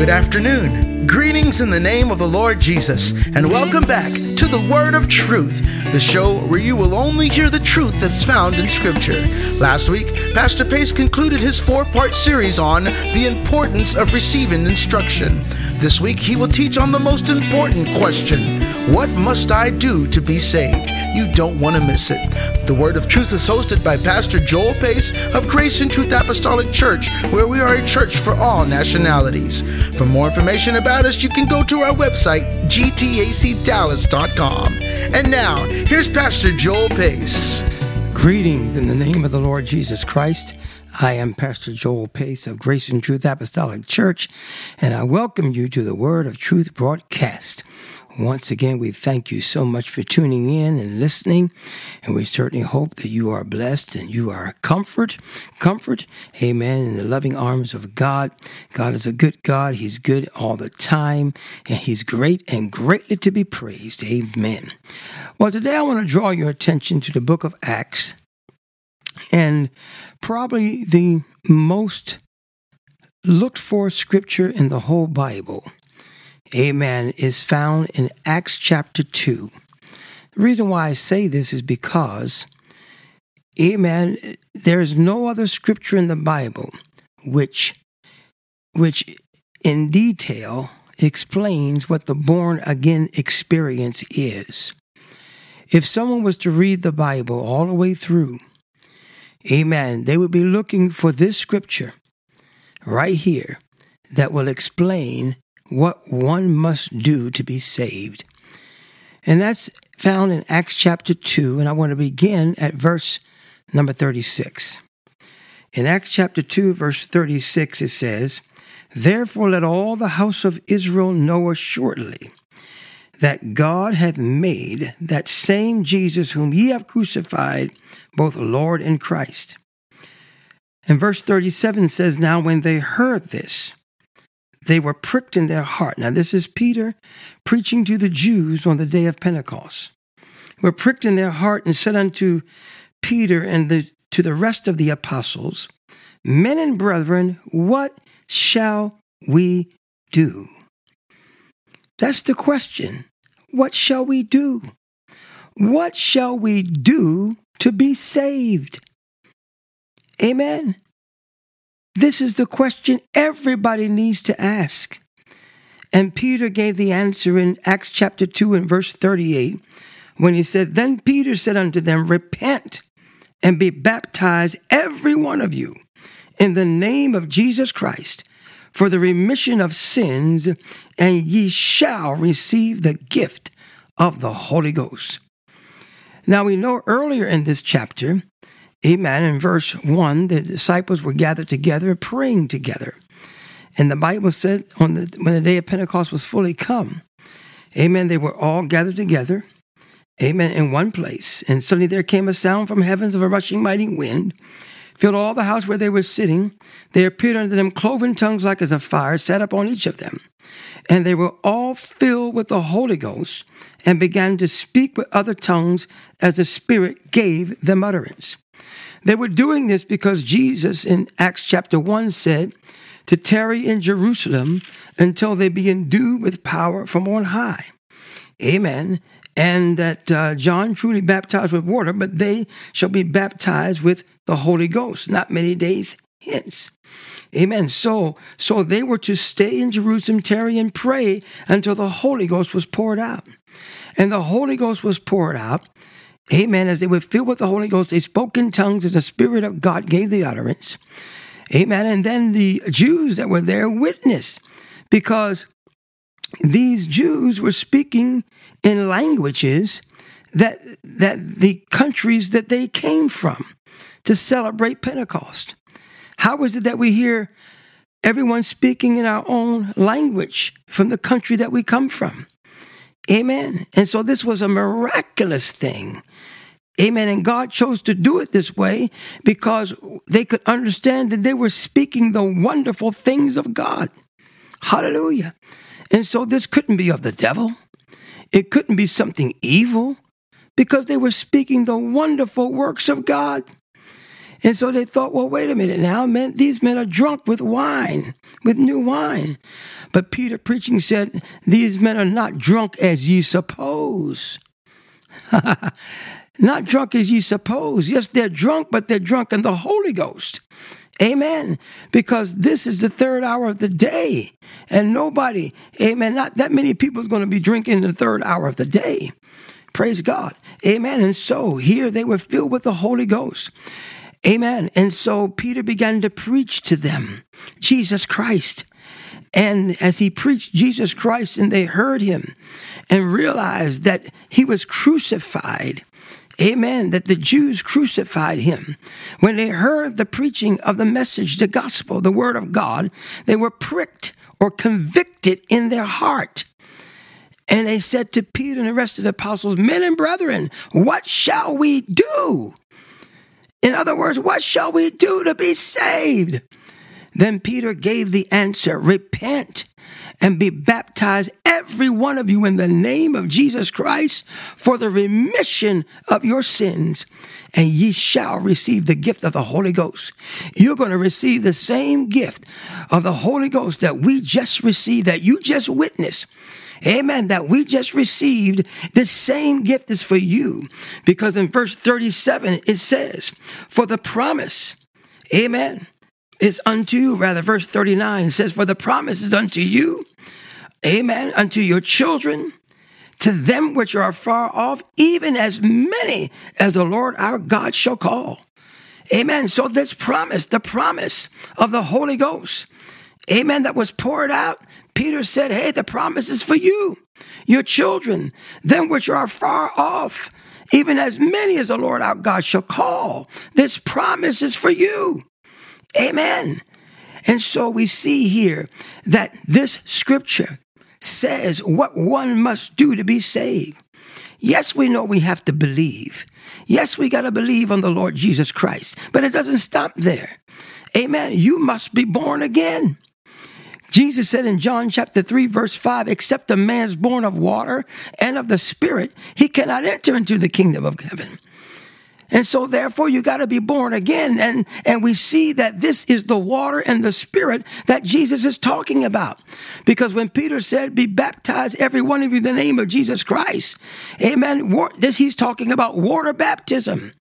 Good afternoon. Greetings in the name of the Lord Jesus, and welcome back to the Word of Truth, the show where you will only hear the truth that's found in Scripture. Last week, Pastor Pace concluded his four part series on the importance of receiving instruction. This week, he will teach on the most important question What must I do to be saved? You don't want to miss it. The Word of Truth is hosted by Pastor Joel Pace of Grace and Truth Apostolic Church, where we are a church for all nationalities. For more information about us, you can go to our website, gtacdallas.com. And now, here's Pastor Joel Pace. Greetings in the name of the Lord Jesus Christ. I am Pastor Joel Pace of Grace and Truth Apostolic Church, and I welcome you to the Word of Truth broadcast. Once again, we thank you so much for tuning in and listening, and we certainly hope that you are blessed and you are comfort, comfort, amen, in the loving arms of God. God is a good God. He's good all the time, and He's great and greatly to be praised. Amen. Well, today I want to draw your attention to the book of Acts, and probably the most looked for scripture in the whole Bible amen, is found in Acts chapter 2. The reason why I say this is because, amen, there is no other scripture in the Bible which, which in detail explains what the born again experience is. If someone was to read the Bible all the way through, amen, they would be looking for this scripture right here that will explain what one must do to be saved. And that's found in Acts chapter 2, and I want to begin at verse number 36. In Acts chapter 2, verse 36, it says, Therefore let all the house of Israel know assuredly that God hath made that same Jesus whom ye have crucified, both Lord and Christ. And verse 37 says, Now when they heard this, they were pricked in their heart. Now, this is Peter preaching to the Jews on the day of Pentecost. Were pricked in their heart and said unto Peter and the, to the rest of the apostles, Men and brethren, what shall we do? That's the question. What shall we do? What shall we do to be saved? Amen. This is the question everybody needs to ask. And Peter gave the answer in Acts chapter 2 and verse 38 when he said, Then Peter said unto them, Repent and be baptized, every one of you, in the name of Jesus Christ, for the remission of sins, and ye shall receive the gift of the Holy Ghost. Now we know earlier in this chapter Amen. In verse 1, the disciples were gathered together praying together. And the Bible said on the, when the day of Pentecost was fully come, amen, they were all gathered together, amen, in one place. And suddenly there came a sound from heavens of a rushing mighty wind, filled all the house where they were sitting. There appeared unto them cloven tongues like as a fire sat upon each of them. And they were all filled with the Holy Ghost and began to speak with other tongues as the Spirit gave them utterance. They were doing this because Jesus in Acts chapter 1 said to tarry in Jerusalem until they be endued with power from on high. Amen. And that uh, John truly baptized with water, but they shall be baptized with the Holy Ghost not many days hence. Amen. So, so they were to stay in Jerusalem, tarry and pray until the Holy Ghost was poured out. And the Holy Ghost was poured out Amen. As they were filled with the Holy Ghost, they spoke in tongues as the Spirit of God gave the utterance. Amen. And then the Jews that were there witnessed because these Jews were speaking in languages that, that the countries that they came from to celebrate Pentecost. How is it that we hear everyone speaking in our own language from the country that we come from? Amen. And so this was a miraculous thing. Amen. And God chose to do it this way because they could understand that they were speaking the wonderful things of God. Hallelujah. And so this couldn't be of the devil. It couldn't be something evil because they were speaking the wonderful works of God. And so they thought, well, wait a minute now, man, these men are drunk with wine, with new wine. But Peter preaching said, these men are not drunk as ye suppose. not drunk as ye suppose. Yes, they're drunk, but they're drunk in the Holy Ghost. Amen. Because this is the third hour of the day. And nobody, amen, not that many people is going to be drinking the third hour of the day. Praise God. Amen. And so here they were filled with the Holy Ghost. Amen. And so Peter began to preach to them Jesus Christ. And as he preached Jesus Christ and they heard him and realized that he was crucified, amen, that the Jews crucified him. When they heard the preaching of the message, the gospel, the word of God, they were pricked or convicted in their heart. And they said to Peter and the rest of the apostles, Men and brethren, what shall we do? In other words, what shall we do to be saved? Then Peter gave the answer Repent and be baptized, every one of you, in the name of Jesus Christ for the remission of your sins, and ye shall receive the gift of the Holy Ghost. You're going to receive the same gift of the Holy Ghost that we just received, that you just witnessed. Amen. That we just received the same gift is for you. Because in verse 37, it says, For the promise, amen, is unto you. Rather, verse 39 says, For the promise is unto you, amen, unto your children, to them which are far off, even as many as the Lord our God shall call. Amen. So this promise, the promise of the Holy Ghost, amen, that was poured out, Peter said, Hey, the promise is for you, your children, them which are far off, even as many as the Lord our God shall call. This promise is for you. Amen. And so we see here that this scripture says what one must do to be saved. Yes, we know we have to believe. Yes, we got to believe on the Lord Jesus Christ, but it doesn't stop there. Amen. You must be born again. Jesus said in John chapter 3, verse 5, except a man's born of water and of the Spirit, he cannot enter into the kingdom of heaven. And so therefore you got to be born again. And, and we see that this is the water and the spirit that Jesus is talking about. Because when Peter said, be baptized, every one of you in the name of Jesus Christ. Amen. This, he's talking about water baptism.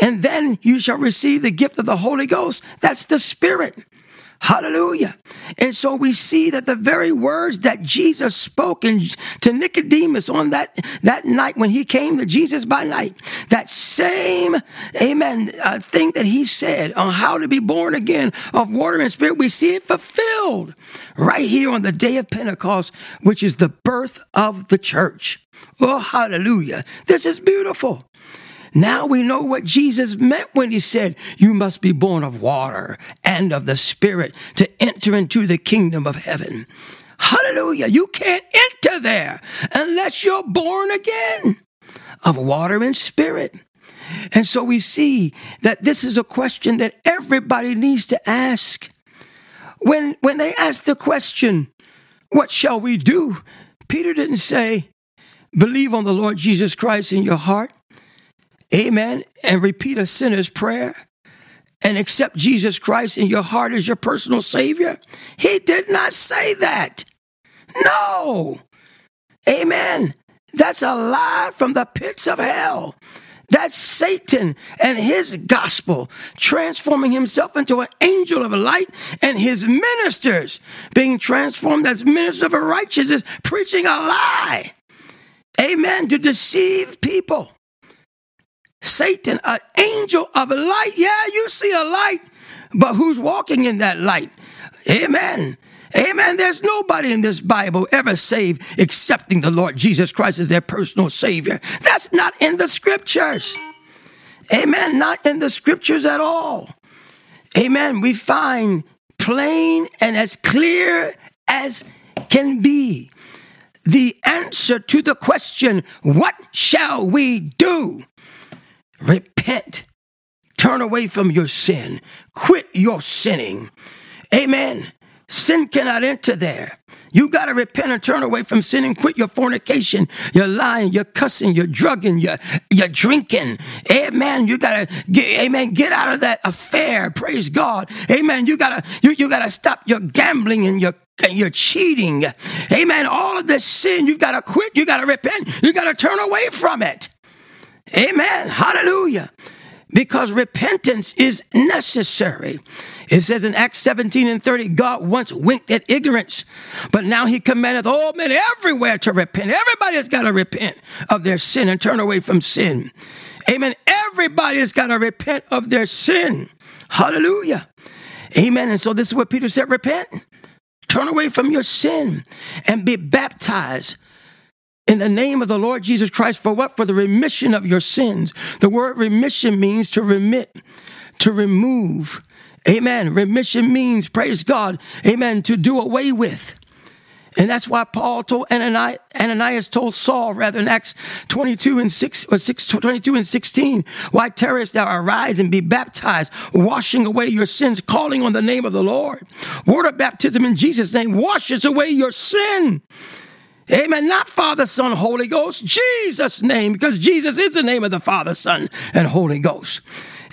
And then you shall receive the gift of the Holy Ghost. That's the spirit. Hallelujah. And so we see that the very words that Jesus spoke in, to Nicodemus on that, that night when he came to Jesus by night, that same, amen, uh, thing that he said on how to be born again of water and spirit, we see it fulfilled right here on the day of Pentecost, which is the birth of the church. Oh, hallelujah. This is beautiful. Now we know what Jesus meant when he said, You must be born of water and of the Spirit to enter into the kingdom of heaven. Hallelujah. You can't enter there unless you're born again of water and spirit. And so we see that this is a question that everybody needs to ask. When, when they ask the question, What shall we do? Peter didn't say, Believe on the Lord Jesus Christ in your heart amen, and repeat a sinner's prayer and accept Jesus Christ in your heart as your personal Savior? He did not say that. No. Amen. That's a lie from the pits of hell. That's Satan and his gospel transforming himself into an angel of light and his ministers being transformed as ministers of righteousness, preaching a lie. Amen. To deceive people. Satan, an angel of light. Yeah, you see a light, but who's walking in that light? Amen. Amen. There's nobody in this Bible ever saved accepting the Lord Jesus Christ as their personal Savior. That's not in the scriptures. Amen. Not in the scriptures at all. Amen. We find plain and as clear as can be the answer to the question, What shall we do? Repent. Turn away from your sin. Quit your sinning. Amen. Sin cannot enter there. You got to repent and turn away from sin and quit your fornication, your lying, your cussing, your drugging, your, your drinking. Amen. You got to get, amen, get out of that affair. Praise God. Amen. You got to, you, you got to stop your gambling and your and you're cheating. Amen. All of this sin, you've got to quit. You got to repent. You got to turn away from it. Amen. Hallelujah. Because repentance is necessary. It says in Acts 17 and 30, God once winked at ignorance, but now he commandeth all men everywhere to repent. Everybody's got to repent of their sin and turn away from sin. Amen. Everybody's got to repent of their sin. Hallelujah. Amen. And so this is what Peter said repent, turn away from your sin, and be baptized in the name of the Lord Jesus Christ for what? For the remission of your sins. The word remission means to remit, to remove. Amen. Remission means, praise God, amen, to do away with. And that's why Paul told Ananias, Ananias told Saul, rather in Acts 22 and 6, or 6, 22 and 16, why terrorist thou arise and be baptized, washing away your sins, calling on the name of the Lord. Word of baptism in Jesus' name washes away your sin. Amen. Not Father, Son, Holy Ghost. Jesus' name, because Jesus is the name of the Father, Son, and Holy Ghost.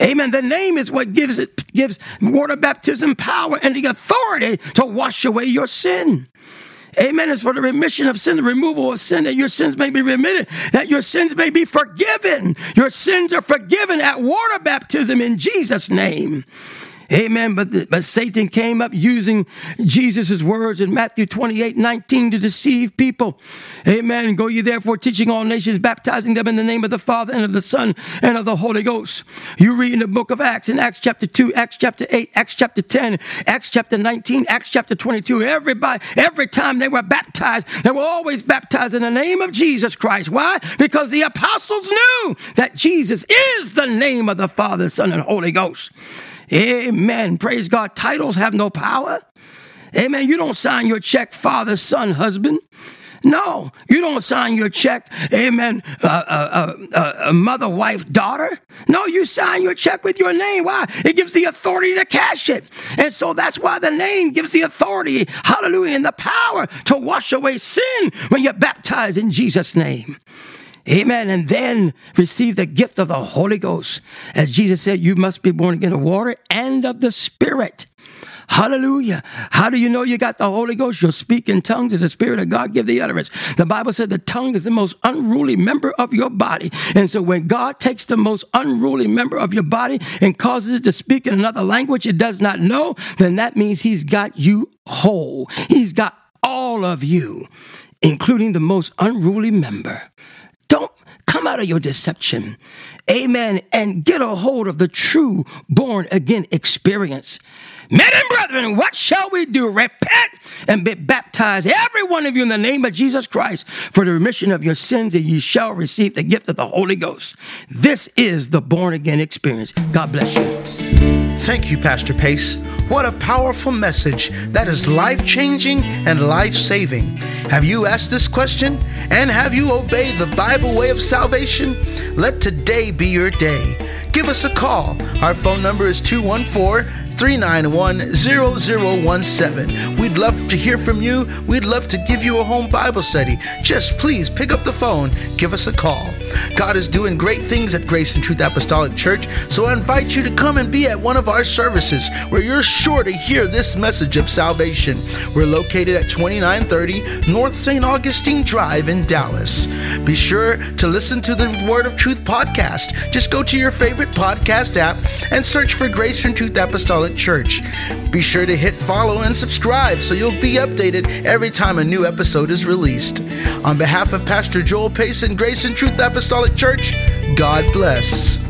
Amen. The name is what gives it gives water baptism power and the authority to wash away your sin. Amen. It's for the remission of sin, the removal of sin, that your sins may be remitted, that your sins may be forgiven. Your sins are forgiven at water baptism in Jesus' name. Amen. But, the, but Satan came up using Jesus' words in Matthew 28 19 to deceive people. Amen. Go ye therefore teaching all nations, baptizing them in the name of the Father and of the Son and of the Holy Ghost. You read in the book of Acts, in Acts chapter 2, Acts chapter 8, Acts chapter 10, Acts chapter 19, Acts chapter 22. Everybody, every time they were baptized, they were always baptized in the name of Jesus Christ. Why? Because the apostles knew that Jesus is the name of the Father, Son, and Holy Ghost. Amen. Praise God. Titles have no power. Amen. You don't sign your check, father, son, husband. No, you don't sign your check, amen, uh, uh, uh, mother, wife, daughter. No, you sign your check with your name. Why? It gives the authority to cash it. And so that's why the name gives the authority, hallelujah, and the power to wash away sin when you're baptized in Jesus' name. Amen. And then receive the gift of the Holy Ghost. As Jesus said, you must be born again of water and of the Spirit. Hallelujah. How do you know you got the Holy Ghost? You'll speak in tongues as the Spirit of God give the utterance. The Bible said the tongue is the most unruly member of your body. And so when God takes the most unruly member of your body and causes it to speak in another language it does not know, then that means he's got you whole. He's got all of you, including the most unruly member. Don't come out of your deception. Amen. And get a hold of the true born again experience. Men and brethren, what shall we do? Repent and be baptized, every one of you, in the name of Jesus Christ, for the remission of your sins, and ye shall receive the gift of the Holy Ghost. This is the born again experience. God bless you. Thank you, Pastor Pace. What a powerful message that is life changing and life saving. Have you asked this question? And have you obeyed the Bible way of salvation? Let today be your day. Give us a call. Our phone number is 214 391 0017. We'd love to hear from you. We'd love to give you a home Bible study. Just please pick up the phone, give us a call. God is doing great things at Grace and Truth Apostolic Church, so I invite you to come and be at one of our services where you're sure to hear this message of salvation. We're located at 2930 North St. Augustine Drive in Dallas. Be sure to listen to the Word of Truth podcast. Just go to your favorite podcast app and search for Grace and Truth Apostolic Church. Be sure to hit follow and subscribe so you'll be updated every time a new episode is released. On behalf of Pastor Joel Pace and Grace and Truth Apostolic Church, God bless.